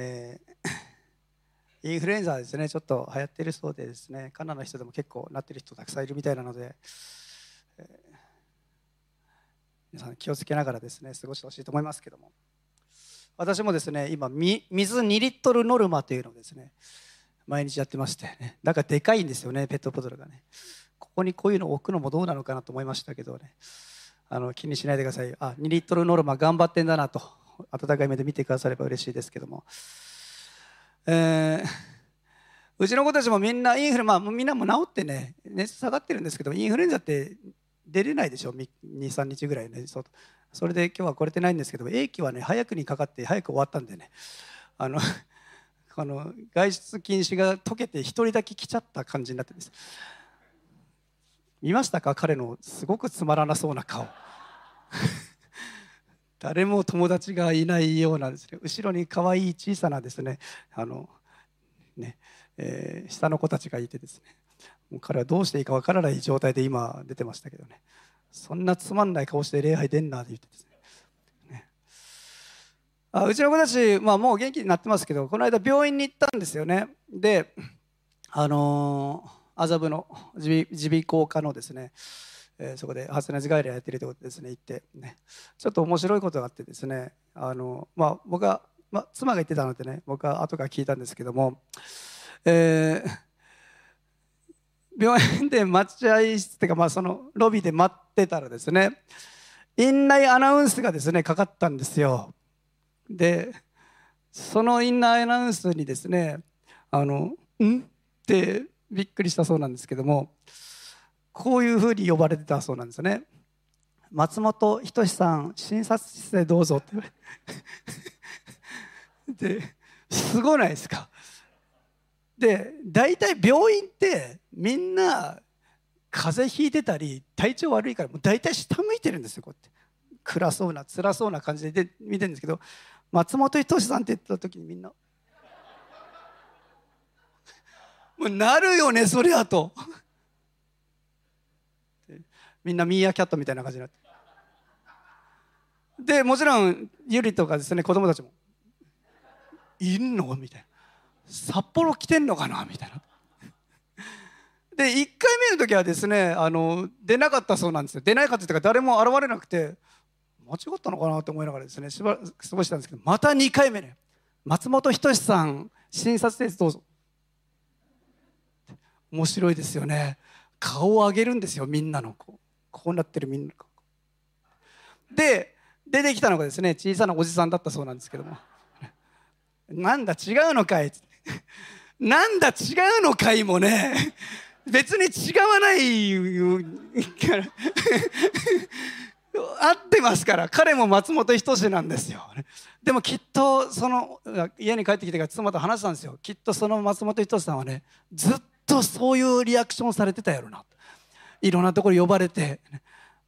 えー、インフルエンザですねちょっと流行っているそうでですねカナダの人でも結構なってる人たくさんいるみたいなので、えー、皆さん気をつけながらですね過ごしてほしいと思いますけども。私もですね今水2リットルノルマというのをですね毎日やってましてねなんかでかいんですよねペットボトルがね。ここにこういうのを置くのもどうなのかなと思いましたけどね。あの気にしないでください。あ2リットルノルマ頑張ってんだなと。温かい目で見てくだされば嬉しいですけども、えー、うちの子たちもみんなインフルまあみんなも治ってね熱下がってるんですけどインフルエンザって出れないでしょ23日ぐらいね。それで今日は来れてないんですけど英気はね早くにかかって早く終わったんでね。あの あの外出禁止が解けて1人だけ来ちゃった感じになってです。見ましたか？彼のすごくつまらなそうな顔。誰も友達がいないようなですね。後ろに可愛い小さなですねあのね、えー、下の子たちがいてですね。もう彼はどうしていいかわからない状態で今出てましたけどね。そんなつまんない顔して礼拝出んなって言ってですね。あうちの子たち、まあ、もう元気になってますけどこの間病院に行ったんですよね。であのー、麻布の耳鼻咽喉科のですねえー、そこで発熱外来やってるということですね行ってねちょっと面白いことがあってですねあの、まあ、僕は、まあ、妻が言ってたのでね僕は後から聞いたんですけども、えー、病院で待合室っていうか、まあ、そのロビーで待ってたらですね院内アナウンスがですねかかったんですよでその院内アナウンスにですねあの「ん?」ってびっくりしたそうなんですけどもこういうふうに呼ばれてたそうなんですね。松本人志さん診察室でどうぞって。言われてすごないですか。で大体病院ってみんな風邪ひいてたり体調悪いからもう大体下向いてるんですよこうやって。暗そうな辛そうな感じで見てるんですけど松本人志さんって言った時にみんなもうなるよねそりゃと。みんなミーアキャットみたいな感じになって。でもちろんゆりとかですね子供たちも「いんの?」みたいな「札幌来てんのかな?」みたいな。で1回目の時はですねあの出なかったそうなんですよ。出ないかったというか誰も現れなくて間違ったのかなと思いながらですねしばらく過ごしたんですけどまた2回目ね。松本人志さん診察ですどうぞ。面白いですよね。顔を上げるんですよみんなのこう。こうなってるみんなで出てきたのがですね小さなおじさんだったそうなんですけども。なんだ違うのかい。なんだ違うのかいもね。別に違わないから。合ってますから。彼も松本人志なんですよ。でもきっとその家に帰ってきてから妻と話したんですよ。きっとその松本人志さんはねずっとそういうリアクションされてたやろなと。いろんなところ呼ばれて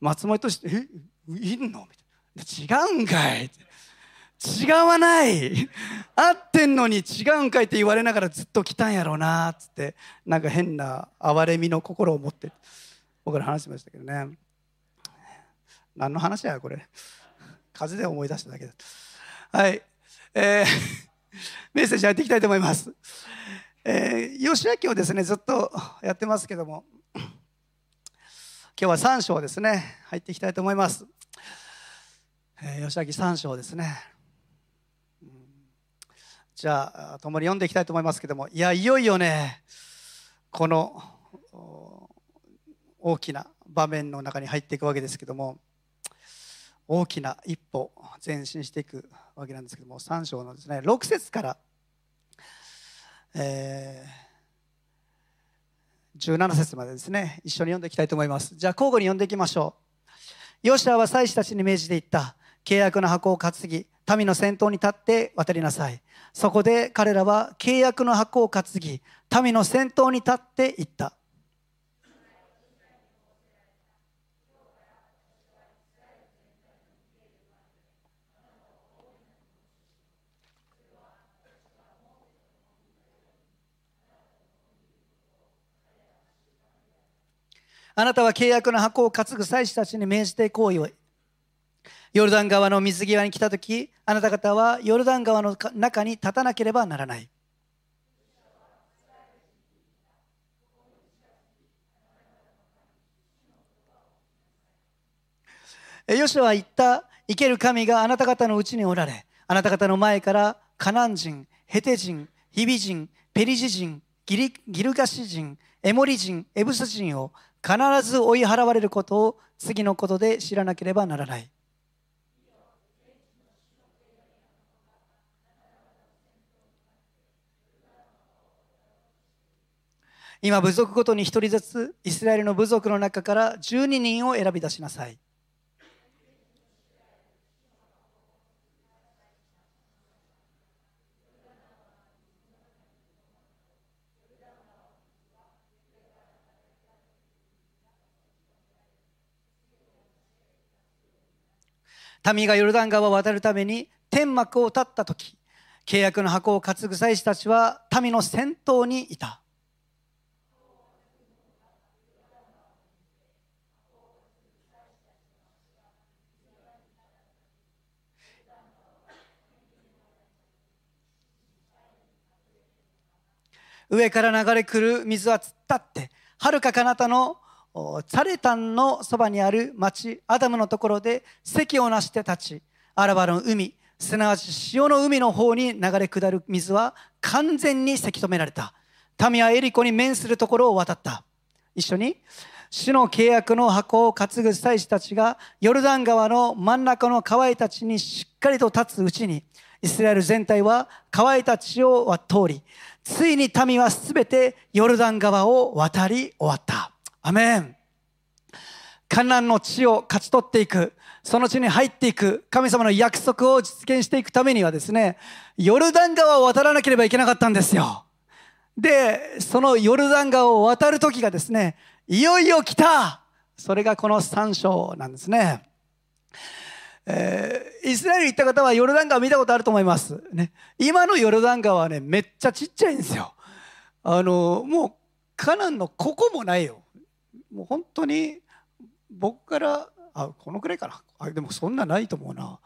松本として「え？いんの?」みたいな「違うんかい」違わない合ってんのに違うんかいって言われながらずっと来たんやろうなっつって。なんか変な哀れみの心を持って。僕ら話しましたけどね。何の話やこれ。風で思い出しただけだ。はい。えー、メッセージやっていきたいと思います、えー、吉明をですねずっとやってますけども。今日は3章ですね。入っていきたいと思います、えー、吉明3章ですね、じゃあ共に読んでいきたいと思いますけども。いやいよいよねこの大きな場面の中に入っていくわけですけども。大きな一歩前進していくわけなんですけども。3章のですね6節から、えー17節までですね。一緒に読んでいきたいと思います。じゃあ交互に読んでいきましょう。ヨシアは祭司たちに命じていった。契約の箱を担ぎ民の先頭に立って渡りなさい。そこで彼らは契約の箱を担ぎ民の先頭に立っていった。あなたは契約の箱を担ぐ祭司たちに命じて行為を。ヨルダン川の水際に来た時あなた方はヨルダン川の中に立たなければならない。ヨシュは言った生ける神があなた方のうちにおられあなた方の前からカナン人ヘテ人ヒビ人ペリジ人ギリギルガシ人エモリ人エブス人を必ず追い払われることを次のことで知らなければならない。今部族ごとに1人ずつイスラエルの部族の中から12人を選び出しなさい。民がヨルダン川を渡るために天幕を立った時契約の箱を担ぐ祭司たちは民の先頭にいた。上から流れ来る水は突っ立ってはるか彼方のサレタンのそばにある町アダムのところで席をなして立ちアラバの海すなわち潮の海の方に流れ下る水は完全にせき止められた。民はエリコに面するところを渡った。一緒に主の契約の箱を担ぐ祭司たちがヨルダン川の真ん中の川たちにしっかりと立つうちにイスラエル全体は川たちを通りついに民はすべてヨルダン川を渡り終わった。アメン。観覧の地を勝ち取っていく。その地に入っていく。神様の約束を実現していくためにはですねヨルダン川を渡らなければいけなかったんですよ。でそのヨルダン川を渡る時がですねいよいよ来た。それがこの3章なんですね。えー、イスラエル行った方はヨルダン川見たことあると思います、ね、今のヨルダン川はねめっちゃちっちゃいんですよ。あのもうカナンのここもないよ。もう本当に僕からあこのくらいかな。あでもそんなないと思うな。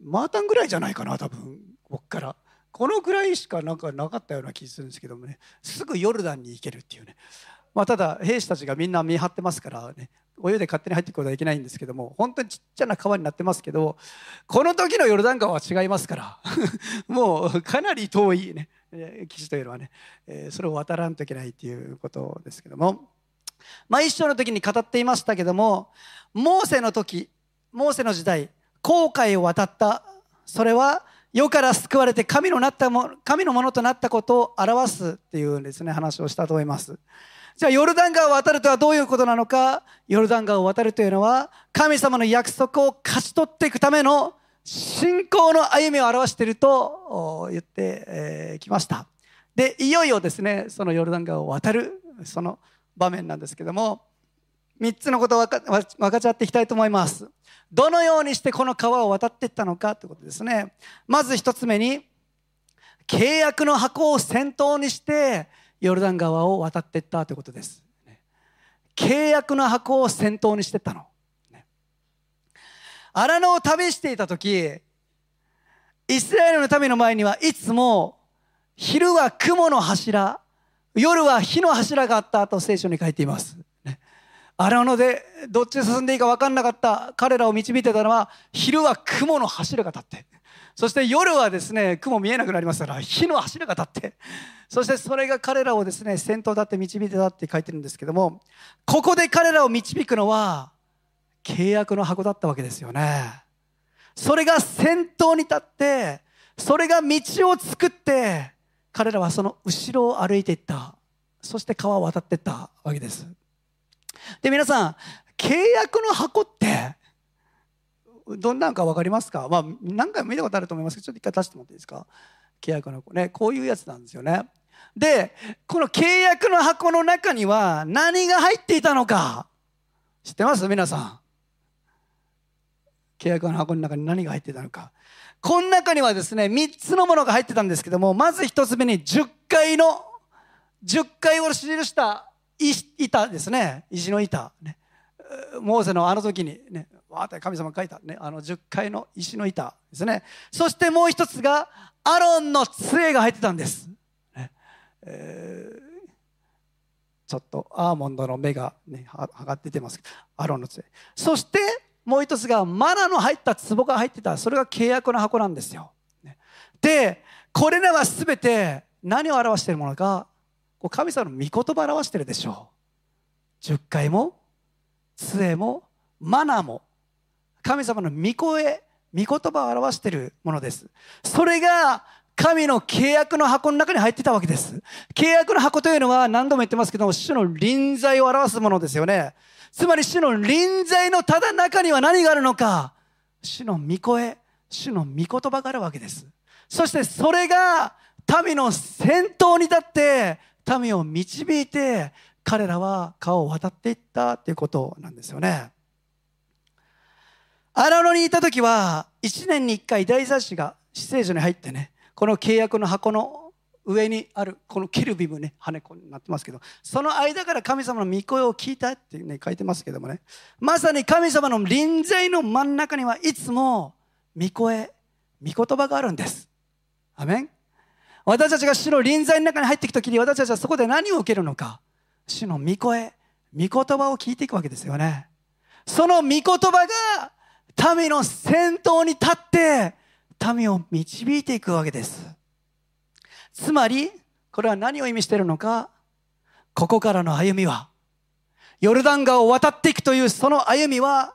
マータンぐらいじゃないかな多分。僕から。このぐらいしかなんかなかったような気するんですけどもね。すぐヨルダンに行けるっていうね。まあ、ただ兵士たちがみんな見張ってますからね。泳いで勝手に入っていくことはいけないんですけども本当にちっちゃな川になってますけどこの時のヨルダン川は違いますから。もうかなり遠いね。基地というのはね。えそれを渡らんといけないっていうことですけども。まあ、一章の時に語っていましたけどもモーセの時モーセの時代航海を渡った。それは世から救われて神のなったも神のものとなったことを表すっていうですね話をしたと思います。じゃあヨルダン川を渡るとはどういうことなのか？ヨルダン川を渡るというのは神様の約束を勝ち取っていくための信仰の歩みを表していると言ってきました。でいよいよですねそのヨルダン川を渡るその場面なんですけども3つのことを分かち合っていきたいと思います。どのようにしてこの川を渡っていったのかということですね。まず1つ目に契約の箱を先頭にしてヨルダン川を渡っていったということです。契約の箱を先頭にしていったの。荒野を旅していた時イスラエルの民の前にはいつも昼は雲の柱夜は火の柱があったと聖書に書いています。荒野でどっち進んでいいか分かんなかった。彼らを導いてたのは昼は雲の柱が立って。そして夜はですね雲見えなくなりますから火の柱が立って。そしてそれが彼らをですね先頭立って導いてたって書いてるんですけどもここで彼らを導くのは契約の箱だったわけですよね。それが先頭に立ってそれが道を作って彼らはその後ろを歩いていった。そして川を渡っていったわけです。で皆さん契約の箱ってどんなんか分かりますか？まあ何回も見たことあると思いますけどちょっと一回出してもらっていいですか？契約の箱ね。こういうやつなんですよね。でこの契約の箱の中には何が入っていたのか？知ってます？皆さん。契約の箱の中に何が入っていたのか。この中にはですね3つのものが入ってたんですけどもまず1つ目に10階の10階を記した板ですね。石の板。ね。モーセのあの時にね。わーって神様が書いた、ね、あの10階の石の板ですね。そしてもう一つがアロンの杖が入ってたんです、ね。えー、ちょっとアーモンドの芽が、ね、はがっててますけどアロンの杖。そしてもう一つがマナの入った壺が入ってたそれが契約の箱なんですよ、でこれらは全て何を表しているものか神様の御言葉を表しているでしょう。10回も杖もマナも神様の御声御言葉を表しているものです。それが神の契約の箱の中に入ってたわけです。契約の箱というのは何度も言ってますけども主の臨在を表すものですよね。つまり主の臨在のただ中には何があるのか。主の御声主の御言葉があるわけです。そしてそれが民の先頭に立って民を導いて彼らは川を渡っていったということなんですよね。荒野にいた時は1年に1回大祭司が死聖所に入ってねこの契約の箱の上にあるこのケルビムね羽子になってますけどその間から神様の御声を聞いたってね書いてますけどもね。まさに神様の臨在の真ん中にはいつも御声御言葉があるんです。アメン。私たちが主の臨在の中に入っていく時に私たちはそこで何を受けるのか。主の御声御言葉を聞いていくわけですよね。その御言葉が民の先頭に立って民を導いていくわけです。つまりこれは何を意味しているのか？ここからの歩みはヨルダン川を渡っていくというその歩みは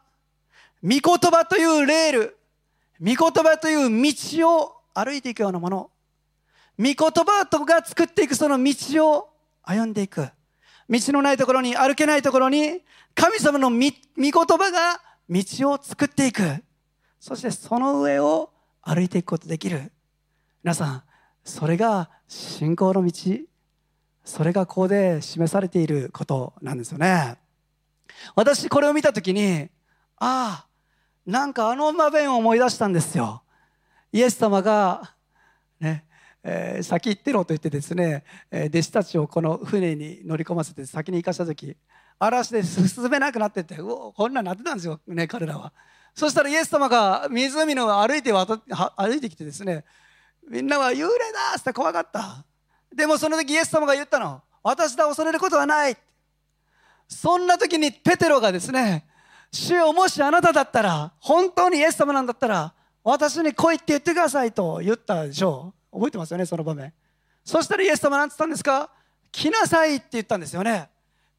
御言葉というレール御言葉という道を歩いていくようなもの。御言葉とが作っていくその道を歩んでいく。道のないところに歩けないところに神様の御言葉が道を作っていく。そしてその上を歩いていくことできる。皆さんそれが信仰の道。それがここで示されていることなんですよね。私これを見た時にああなんかあの場面を思い出したんですよ。イエス様がねえー、先行ってろと言ってですね、え、弟子たちをこの船に乗り込ませて先に行かした時嵐で進めなくなっててうおこんなになってたんですよ。ね彼らは。そしたらイエス様が湖の歩いて渡歩いてきてですねみんなは幽霊だって怖かった。でもその時イエス様が言ったの。私だ恐れることはない。そんな時にペテロがですね主よもしあなただったら本当にイエス様なんだったら私に来いって言ってくださいと言ったでしょ。う覚えてますよねその場面。そしたらイエス様何て言ったんですか？来なさいって言ったんですよね。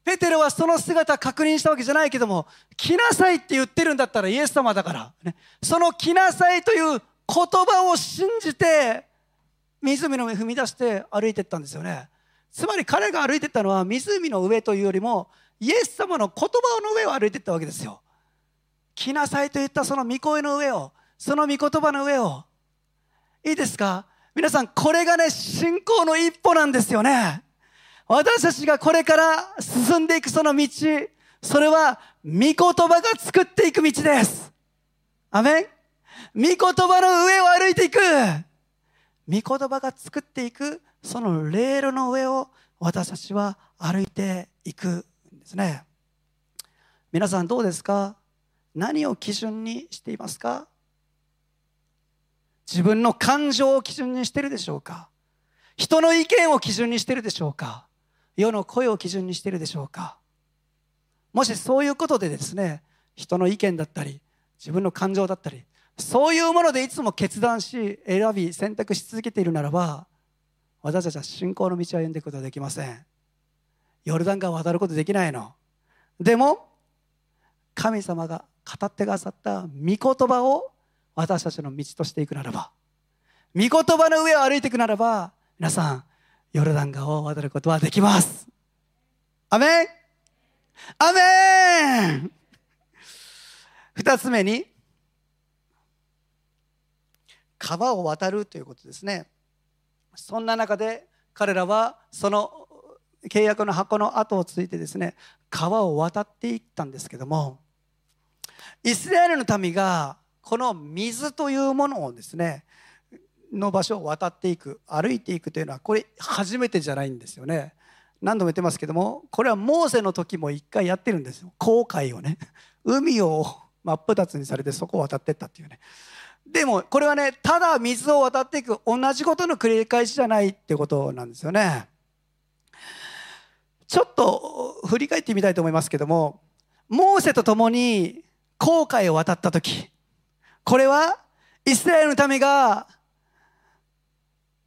ペテロはその姿確認したわけじゃないけども来なさいって言ってるんだったらイエス様だから、ね、その来なさいという言葉を信じて湖の上踏み出して歩いていったんですよね。つまり彼が歩いていったのは湖の上というよりもイエス様の言葉の上を歩いていったわけですよ。来なさいと言ったその御声の上をその御言葉の上を。いいですか？皆さんこれがね信仰の一歩なんですよね。私たちがこれから進んでいくその道。それは御言葉が作っていく道です。アメン。御言葉の上を歩いていく。御言葉が作っていくそのレールの上を私たちは歩いていくんですね。皆さんどうですか？何を基準にしていますか？自分の感情を基準にしてるでしょうか？人の意見を基準にしてるでしょうか？世の声を基準にしてるでしょうか？もしそういうことでですね人の意見だったり自分の感情だったりそういうものでいつも決断し選び選択し続けているならば私たちは信仰の道を歩んでいくことはできません。ヨルダン川を渡ることできないの。でも神様が語ってくださった御言葉を私たちの道としていくならば御言葉の上を歩いていくならば皆さんヨルダン川を渡ることはできます。アメン。アメン。二つ目に川を渡るということですね。そんな中で彼らはその契約の箱の後をついてですね川を渡っていったんですけどもイスラエルの民がこの水というものをですねの場所を渡っていく歩いていくというのはこれ初めてじゃないんですよね。何度も言ってますけどもこれはモーセの時も一回やってるんですよ。航海をね。海を真っ二つにされてそこを渡ってったっていうね。でもこれはねただ水を渡っていく同じことの繰り返しじゃないってことなんですよね。ちょっと振り返ってみたいと思いますけどもモーセと共に航海を渡った時これはイスラエルの民が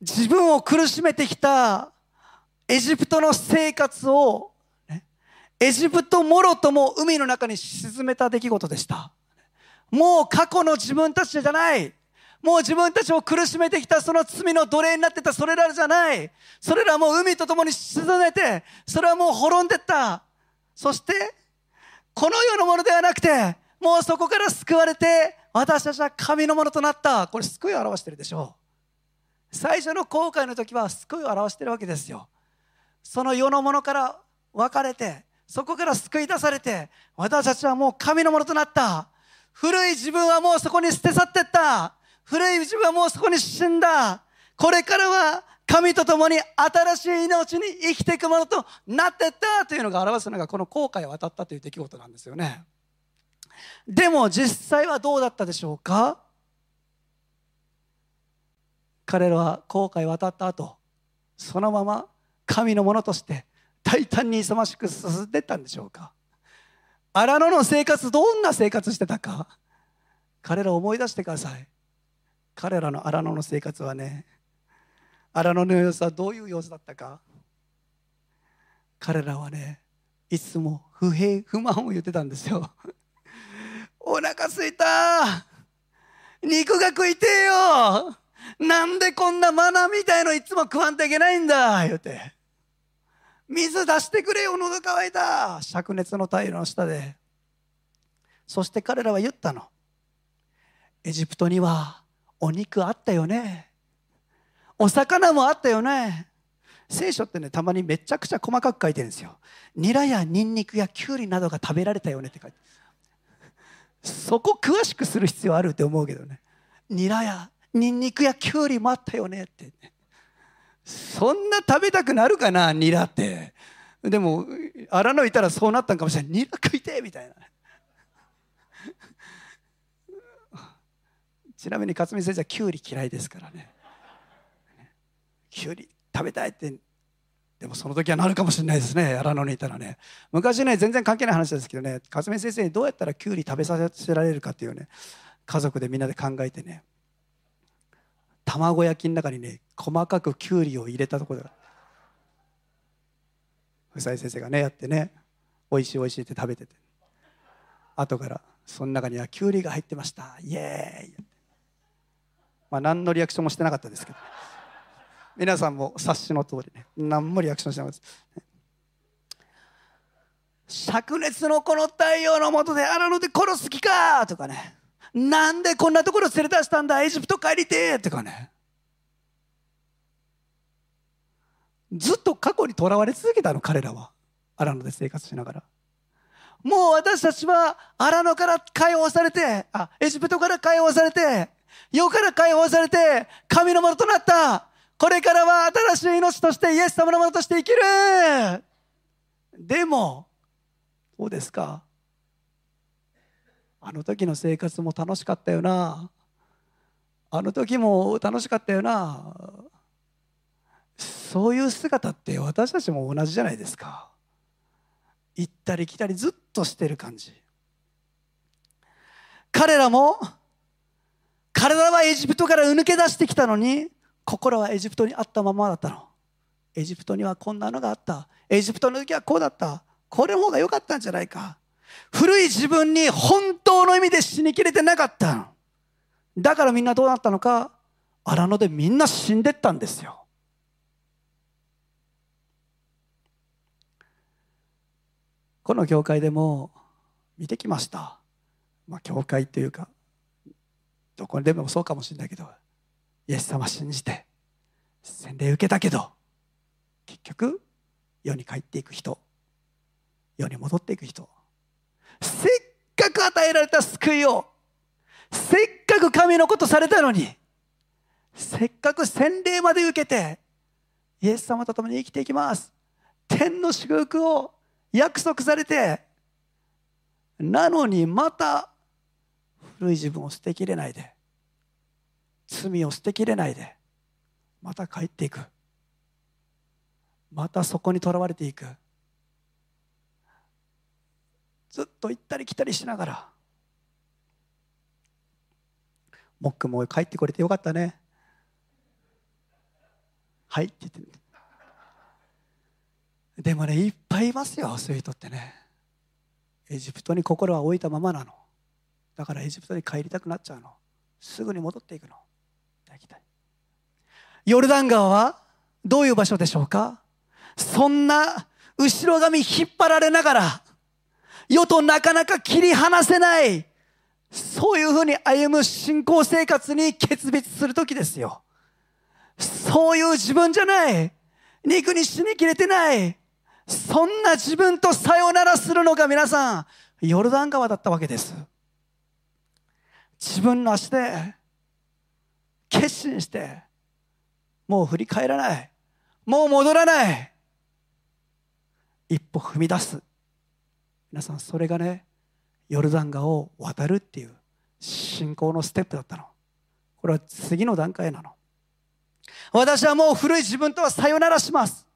自分を苦しめてきたエジプトの生活をエジプトもろとも海の中に沈めた出来事でした。もう過去の自分たちじゃない。もう自分たちを苦しめてきたその罪の奴隷になってたそれらじゃない。それらもう海と共に沈めてそれはもう滅んでった。そしてこの世のものではなくてもうそこから救われて私たちは神のものとなった。これ救いを表してるでしょう。最初の後悔の時は救いを表してるわけですよ。その世のものから別れてそこから救い出されて私たちはもう神のものとなった。古い自分はもうそこに捨て去ってった。古い自分はもうそこに死んだ。これからは神と共に新しい命に生きていくものとなってった。というのが表すのがこの後悔を渡ったという出来事なんですよね。でも実際はどうだったでしょうか？彼らは後悔を渡った後そのまま神のものとして大胆に勇ましく進んでいったんでしょうか？荒野の生活どんな生活してたか？彼らを思い出してください。彼らの荒野の生活はね荒野の様子はどういう様子だったか？彼らはねいつも不平不満を言ってたんですよ。お腹すいた！肉が食いてえよ！なんでこんなマナみたいのいつも食わんといけないんだ！言うて。水出してくれよ喉乾いた。灼熱の太陽の下で。そして彼らは言ったの。エジプトにはお肉あったよね。お魚もあったよね。聖書ってねたまにめちゃくちゃ細かく書いてるんですよ。ニラやニンニクやキュウリなどが食べられたよねって書いて。そこ詳しくする必要あるって思うけどね。ニラやニンニクやキュウリもあったよねって、そんな食べたくなるかなニラって。でも荒野いたらそうなったんかもしれないニラ食いてみたいな。ちなみに勝美先生はきゅうり嫌いですからね。きゅうり食べたいってでもその時はなるかもしれないですね。荒野にいたらね。昔ね全然関係ない話ですけどね。勝美先生にどうやったらきゅうり食べさせられるかっていうね。家族でみんなで考えてね。卵焼きの中にね細かくきゅうりを入れたところで夫妻先生がねやってね美味しい美味しいって食べてて。後からその中にはきゅうりが入ってました。イエーイ。まあ何のリアクションもしてなかったですけど、ね。皆さんも察しの通りね。何もリアクションしてなかった。灼熱のこの太陽の下で荒野で殺す気かとかね。なんでこんなところ連れ出したんだエジプト帰りてとかね。ずっと過去にとらわれ続けたの彼らは。荒野で生活しながら。もう私たちは荒野から解放されてあエジプトから解放されて世から解放されて神のものとなった。これからは新しい命としてイエス様のものとして生きる。でもどうですか。あの時の生活も楽しかったよな。あの時も楽しかったよな。そういう姿って私たちも同じじゃないですか。行ったり来たりずっとしてる感じ。彼らも体はエジプトから抜け出してきたのに心はエジプトにあったままだったの。エジプトにはこんなのがあった。エジプトの時はこうだった。これの方が良かったんじゃないか。古い自分に本当の意味で死にきれてなかっただからみんなどうなったのか。荒野でみんな死んでったんですよ。この教会でも見てきました。まあ教会というかどこでもそうかもしれないけどイエス様信じて洗礼受けたけど結局世に帰っていく人世に戻っていく人せっかく与えられた救いをせっかく神のことされたのにせっかく洗礼まで受けてイエス様と共に生きていきます。天の祝福を約束されてなのにまた古い自分を捨てきれないで罪を捨てきれないでまた帰っていく。またそこにとらわれていく。ずっと行ったり来たりしながらもっくんも帰ってこれてよかったね。はいって言って。でもねいっぱいいますよそういう人ってね。エジプトに心は置いたままなの。だからエジプトに帰りたくなっちゃうの。すぐに戻っていくの。ヨルダン川はどういう場所でしょうか？そんな後ろ髪引っ張られながら世となかなか切り離せないそういうふうに歩む信仰生活に決別する時ですよ。そういう自分じゃない。肉に死にきれてない。そんな自分とさよならするのが皆さんヨルダン川だったわけです。自分の足で決心してもう振り返らない。もう戻らない。一歩踏み出す。皆さんそれがねヨルダン川を渡るっていう信仰のステップだったの。これは次の段階なの。私はもう古い自分とはさよならします。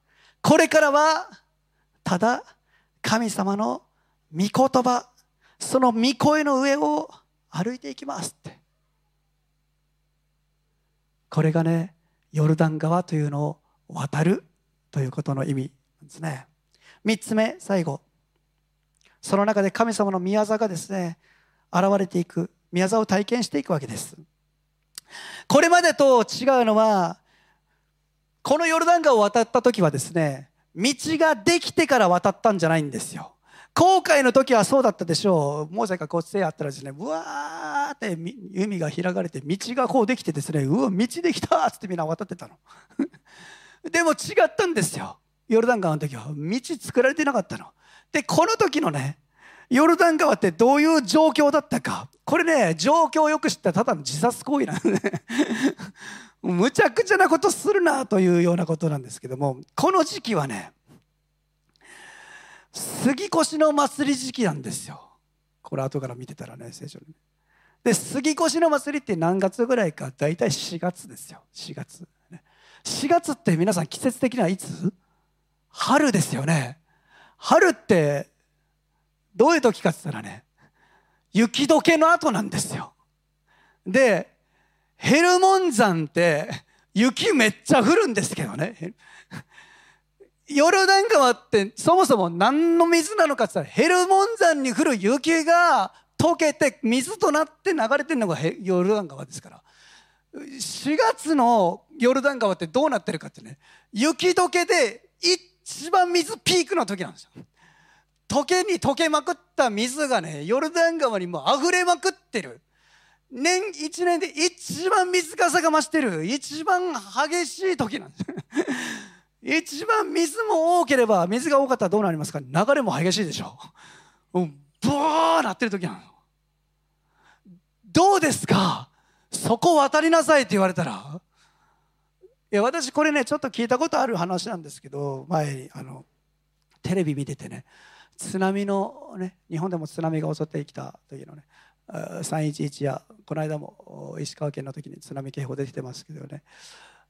これからはただ神様の御言葉その御声の上を歩いていきますって。これがねヨルダン川というのを渡るということの意味ですね。3つ目最後。その中で神様の宮沢がですね現れていく宮沢を体験していくわけです。これまでと違うのはこのヨルダン川を渡った時はですね道ができてから渡ったんじゃないんですよ航海の時はそうだったでしょう。モーセがこうせあったらですね、うわーって海が開かれて、道がこうできてですね、うわ、道できたっつってみんな渡ってたの。でも違ったんですよ。ヨルダン川の時は。道作られてなかったの。で、この時のね、ヨルダン川ってどういう状況だったか。これね、状況をよく知ったらただの自殺行為なんでね。むちゃくちゃなことするなというようなことなんですけども、この時期はね、杉越の祭り時期なんですよ。これ後から見てたらね聖書にで杉越の祭りって何月ぐらいか？大体4月ですよ。4月。4月って皆さん季節的にはいつ？春ですよね。春ってどういう時かって言ったらね雪解けの後なんですよ。でヘルモン山って雪めっちゃ降るんですけどね。ヨルダン川ってそもそも何の水なのかって言ったらヘルモン山に降る雪が溶けて水となって流れてるのがヨルダン川ですから。4月のヨルダン川ってどうなってるかってね。雪解けで一番水ピークの時なんですよ。溶けに溶けまくった水がねヨルダン川にもう溢れまくってる。年一年で一番水かさが増してる。一番激しい時なんです。一番水も多ければ水が多かったらどうなりますか？流れも激しいでしょ。うブワーなってる時なのどうですか？そこ渡りなさいって言われたら。いや私これねちょっと聞いたことある話なんですけど前あのテレビ見ててね津波のね日本でも津波が襲ってきた時のね311やこの間も石川県の時に津波警報出てますけどね。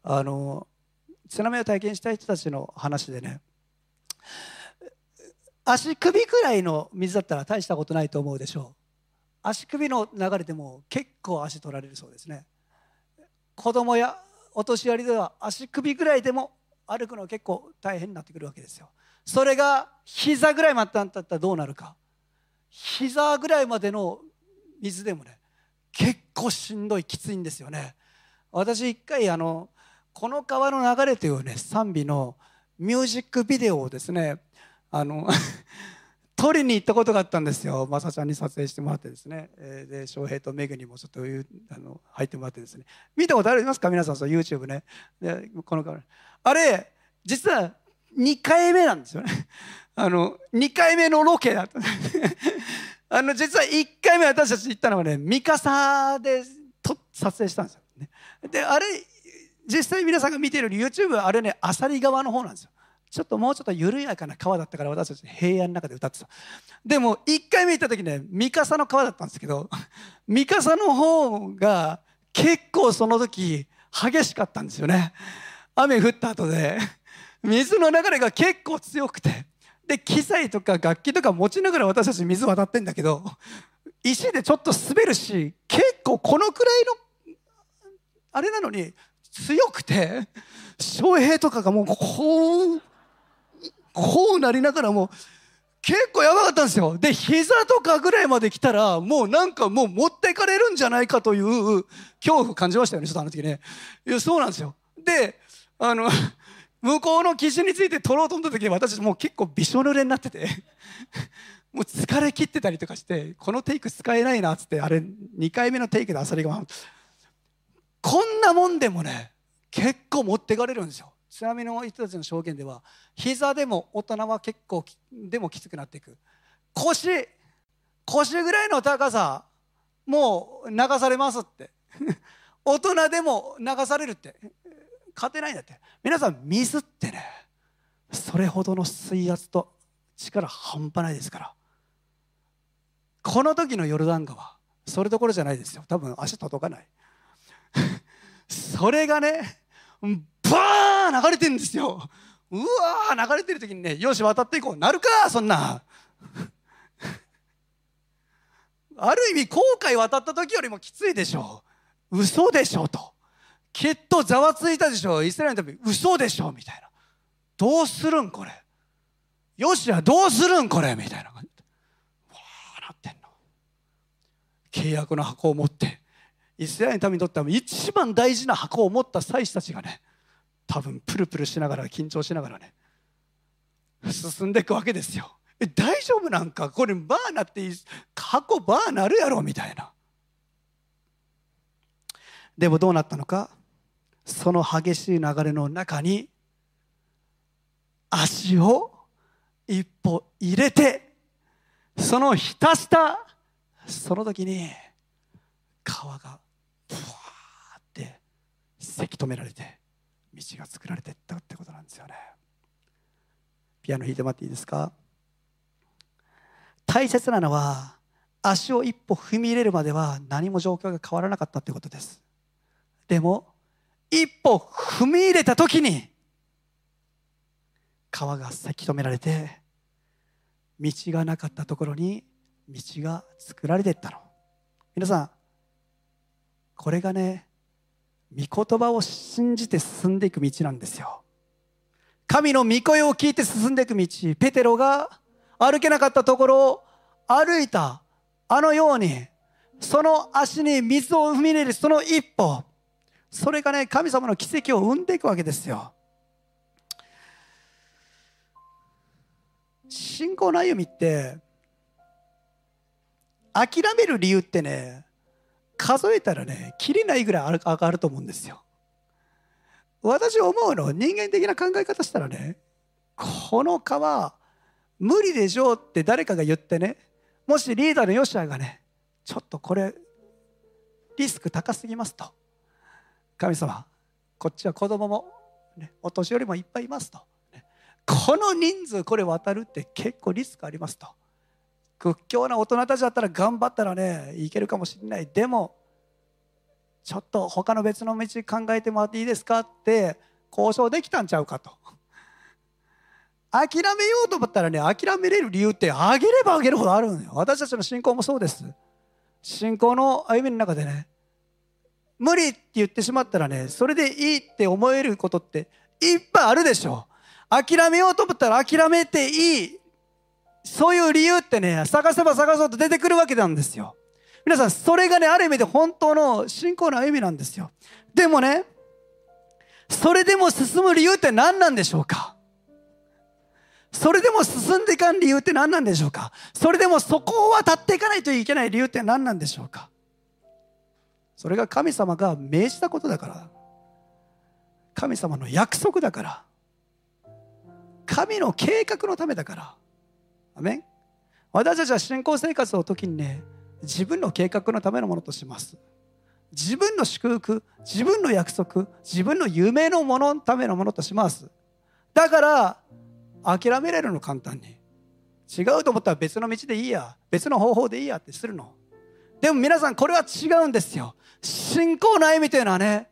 あの津波を体験した人たちの話でね足首くらいの水だったら大したことないと思うでしょう。足首の流れでも結構足取られるそうですね。子供やお年寄りでは足首ぐらいでも歩くの結構大変になってくるわけですよ。それが膝ぐらいまでだったらどうなるか。膝ぐらいまでの水でもね結構しんどいきついんですよね。私一回あのこの川の流れというね賛美のミュージックビデオをですねあの 撮りに行ったことがあったんですよ、まさちゃんに撮影してもらってですね、えー、で翔平とめぐにもちょっとあの入ってもらってですね、見たことありますか、皆さん、そう YouTube ね。でこの川あれ、実は2回目なんですよね。あの2回目のロケだった。あの実は1回目私たち行ったのはね三笠で撮影したんですよ、であれ実際皆さんが見ている YouTube はあれね、あさり側の方なんですよ。ちょっともうちょっと緩やかな川だったから私たち平野の中で歌ってた。でも1回目行った時ね三笠の川だったんですけど 三笠の方が結構その時激しかったんですよね。雨降った後で。水の流れが結構強くて。で機材とか楽器とか持ちながら私たち水渡ってんだけど石でちょっと滑るし結構このくらいのあれなのに強くて翔平とかがもうこうこうなりながらも結構やばかったんですよ。で膝とかぐらいまで来たらもうなんかもう持ってかれるんじゃないかという恐怖感じましたよねちょっとあの時ね。いやそうなんですよ。であの向こうの岸について取ろうと思った時に私もう結構びしょ濡れになってて。もう疲れ切ってたりとかしてこのテイク使えないなっつって。あれ2回目のテイクであさりがこんなもんでもね結構持ってかれるんですよ。津波の人たちの証言では膝でも大人は結構でもきつくなっていく。腰腰ぐらいの高さもう流されますって。大人でも流されるって。勝てないんだって。皆さん水ってね。それほどの水圧と力半端ないですから。この時のヨルダン川それどころじゃないですよ。多分足届かない。それがねバーン流れてるんですよ。うわー流れてる時にねよし渡っていこう。なるかそんな。ある意味後悔渡った時よりもきついでしょう。嘘でしょうと。きっとざわついたでしょ。イスラエルのため嘘でしょみたいな。どうするんこれ。よしやどうするんこれみたいな。感じわーなってんの。契約の箱を持って。イスラエルのためにとっては一番大事な箱を持った祭司たちがね多分プルプルしながら緊張しながらね進んでいくわけですよ。え大丈夫なんか？これバーなって箱バーなるやろみたいな。でもどうなったのか？その激しい流れの中に足を一歩入れてそのひたしたその時に川がブワーってせき止められて道が作られていったってことなんですよね。ピアノ弾いてもらっていいですか？大切なのは足を一歩踏み入れるまでは何も状況が変わらなかったってことです。でも一歩踏み入れた時に川がせき止められて道がなかったところに道が作られていったの。皆さんこれがね御言葉を信じて進んでいく道なんですよ。神の御声を聞いて進んでいく道。ペテロが歩けなかったところを歩いた。あのようにその足に水を踏み入れるその一歩。それがね神様の奇跡を生んでいくわけですよ。信仰の歩みって諦める理由ってね数えたらねきりないぐらい上がると思うんですよ。私思うの人間的な考え方したらねこの川無理でしょうって誰かが言ってねもしリーダーのヨシアがねちょっとこれリスク高すぎますと。神様こっちは子供も、ね、お年寄りもいっぱいいますと、ね、この人数これ渡るって結構リスクありますと。屈強な大人たちだったら頑張ったらねいけるかもしれない。でもちょっと他の別の道考えてもらっていいですかって交渉できたんちゃうかと。諦めようと思ったらね諦めれる理由ってあげればあげるほどあるのよ。私たちの信仰もそうです。信仰の歩みの中でね無理って言ってしまったらねそれでいいって思えることっていっぱいあるでしょ。諦めようと思ったら諦めていい。そういう理由ってね探せば探そうと出てくるわけなんですよ。皆さんそれがねある意味で本当の信仰の歩みなんですよ。でもねそれでも進む理由って何なんでしょうか。それでも進んでいかん理由って何なんでしょうか。それでもそこを渡っていかないといけない理由って何なんでしょうか。それが神様が命じたことだから。神様の約束だから。神の計画のためだから。アメン。私たちは信仰生活の時にね自分の計画のためのものとします。自分の祝福自分の約束自分の夢のもののためのものとします。だから諦めれるの簡単に。違うと思ったら別の道でいいや別の方法でいいやってするの。でも皆さんこれは違うんですよ。信仰の歩みというのはね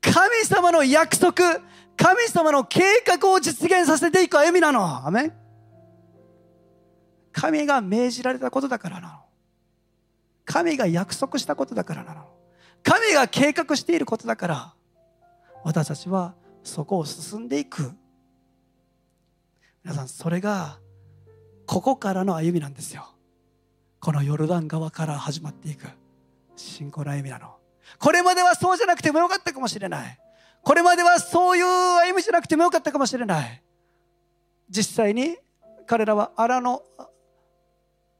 神様の約束神様の計画を実現させていく歩みなの。アメン。神が命じられたことだからなの。神が約束したことだからなの。神が計画していることだから私たちはそこを進んでいく。皆さんそれがここからの歩みなんですよ。このヨルダン川から始まっていく。信仰の歩みなの。これまではそうじゃなくてもよかったかもしれない。これまではそういう歩みじゃなくてもよかったかもしれない。実際に彼らは荒野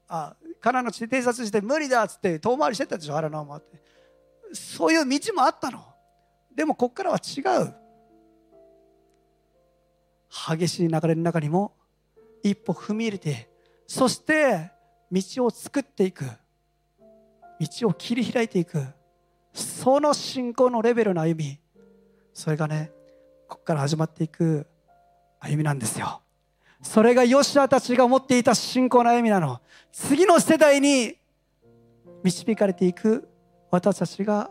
あカナの地で偵察して無理だっつって遠回りしてたでしょ荒野を回って。そういう道もあったの。でもここからは違う。激しい流れの中にも一歩踏み入れてそして道を作っていく。道を切り開いていく。その信仰のレベルの歩みそれがねここから始まっていく歩みなんですよ。それがヨシアたちが持っていた信仰の歩みなの。次の世代に導かれていく私たちが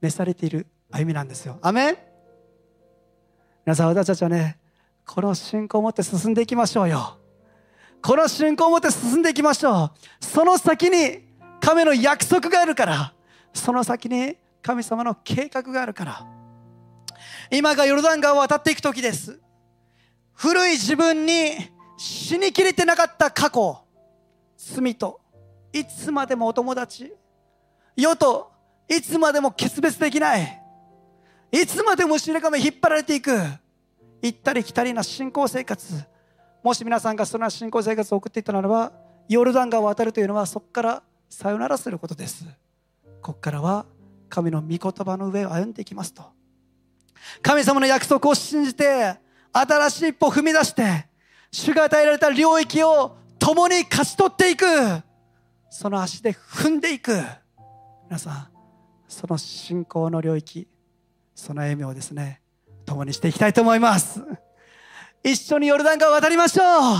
召されている歩みなんですよ。アメン。皆さん私たちはねこの信仰を持って進んでいきましょうよ。この信仰を持って進んでいきましょう。その先に神の約束があるから。その先に神様の計画があるから。今がヨルダン川を渡っていく時です。古い自分に死にきれてなかった過去罪といつまでもお友達。世といつまでも決別できない。いつまでも白髪引っ張られていく。行ったり来たりな信仰生活。もし皆さんがその信仰生活を送っていたならばヨルダン川を渡るというのはそこからさよならすることです。ここからは神の御言葉の上を歩んでいきますと。神様の約束を信じて新しい一歩踏み出して主が与えられた領域を共に勝ち取っていく。その足で踏んでいく。皆さんその信仰の領域その歩みをですね共にしていきたいと思います。一緒にヨルダン川を渡りましょう。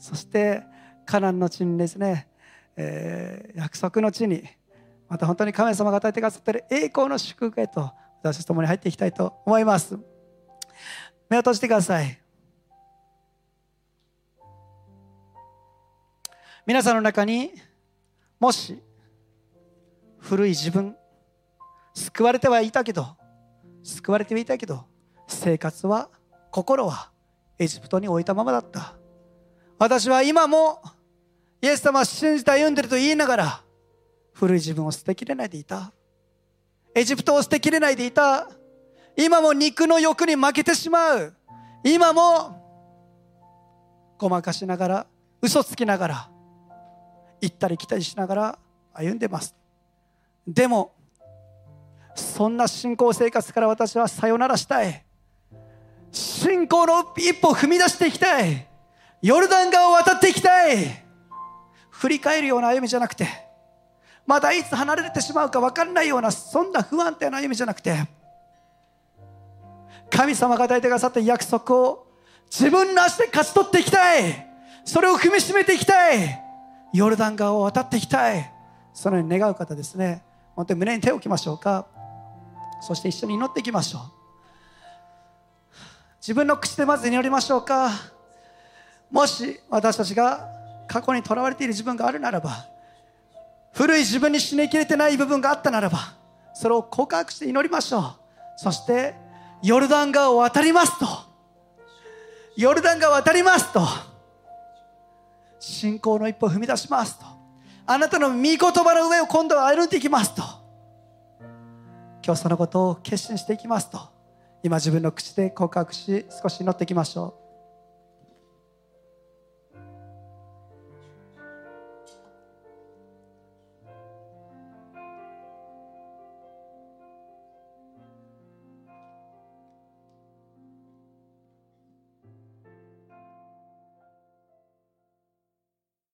そしてカナンの地にですね、えー、約束の地にまた本当に神様が与えてくださっている栄光の祝福へと私たち共に入っていきたいと思います。目を閉じてください。皆さんの中にもし古い自分救われてはいたけど救われてはいたけど生活は心はエジプトに置いたままだった。私は今もイエス様を信じて歩んでると言いながら古い自分を捨てきれないでいた。エジプトを捨てきれないでいた。今も肉の欲に負けてしまう。今もごまかしながら嘘つきながら行ったり来たりしながら歩んでます。でもそんな信仰生活から私はさよならしたい。信仰の一歩踏み出していきたい。ヨルダン川を渡っていきたい。振り返るような歩みじゃなくてまたいつ離れてしまうか分かんないようなそんな不安定な歩みじゃなくて神様が与えてくださった約束を自分の足で勝ち取っていきたい。それを踏みしめていきたい。ヨルダン川を渡っていきたい。そのように願う方ですね。本当に胸に手を置きましょうか。そして一緒に祈っていきましょう。自分の口でまず祈りましょうか。もし私たちが過去にとらわれている自分があるならば古い自分に死にきれてない部分があったならばそれを告白して祈りましょう。そしてヨルダン川を渡りますと。ヨルダン川を渡りますと。信仰の一歩を踏み出しますと。あなたの御言葉の上を今度は歩いていきますと。今日そのことを決心していきますと。今自分の口で告白し少し祈っていきましょう。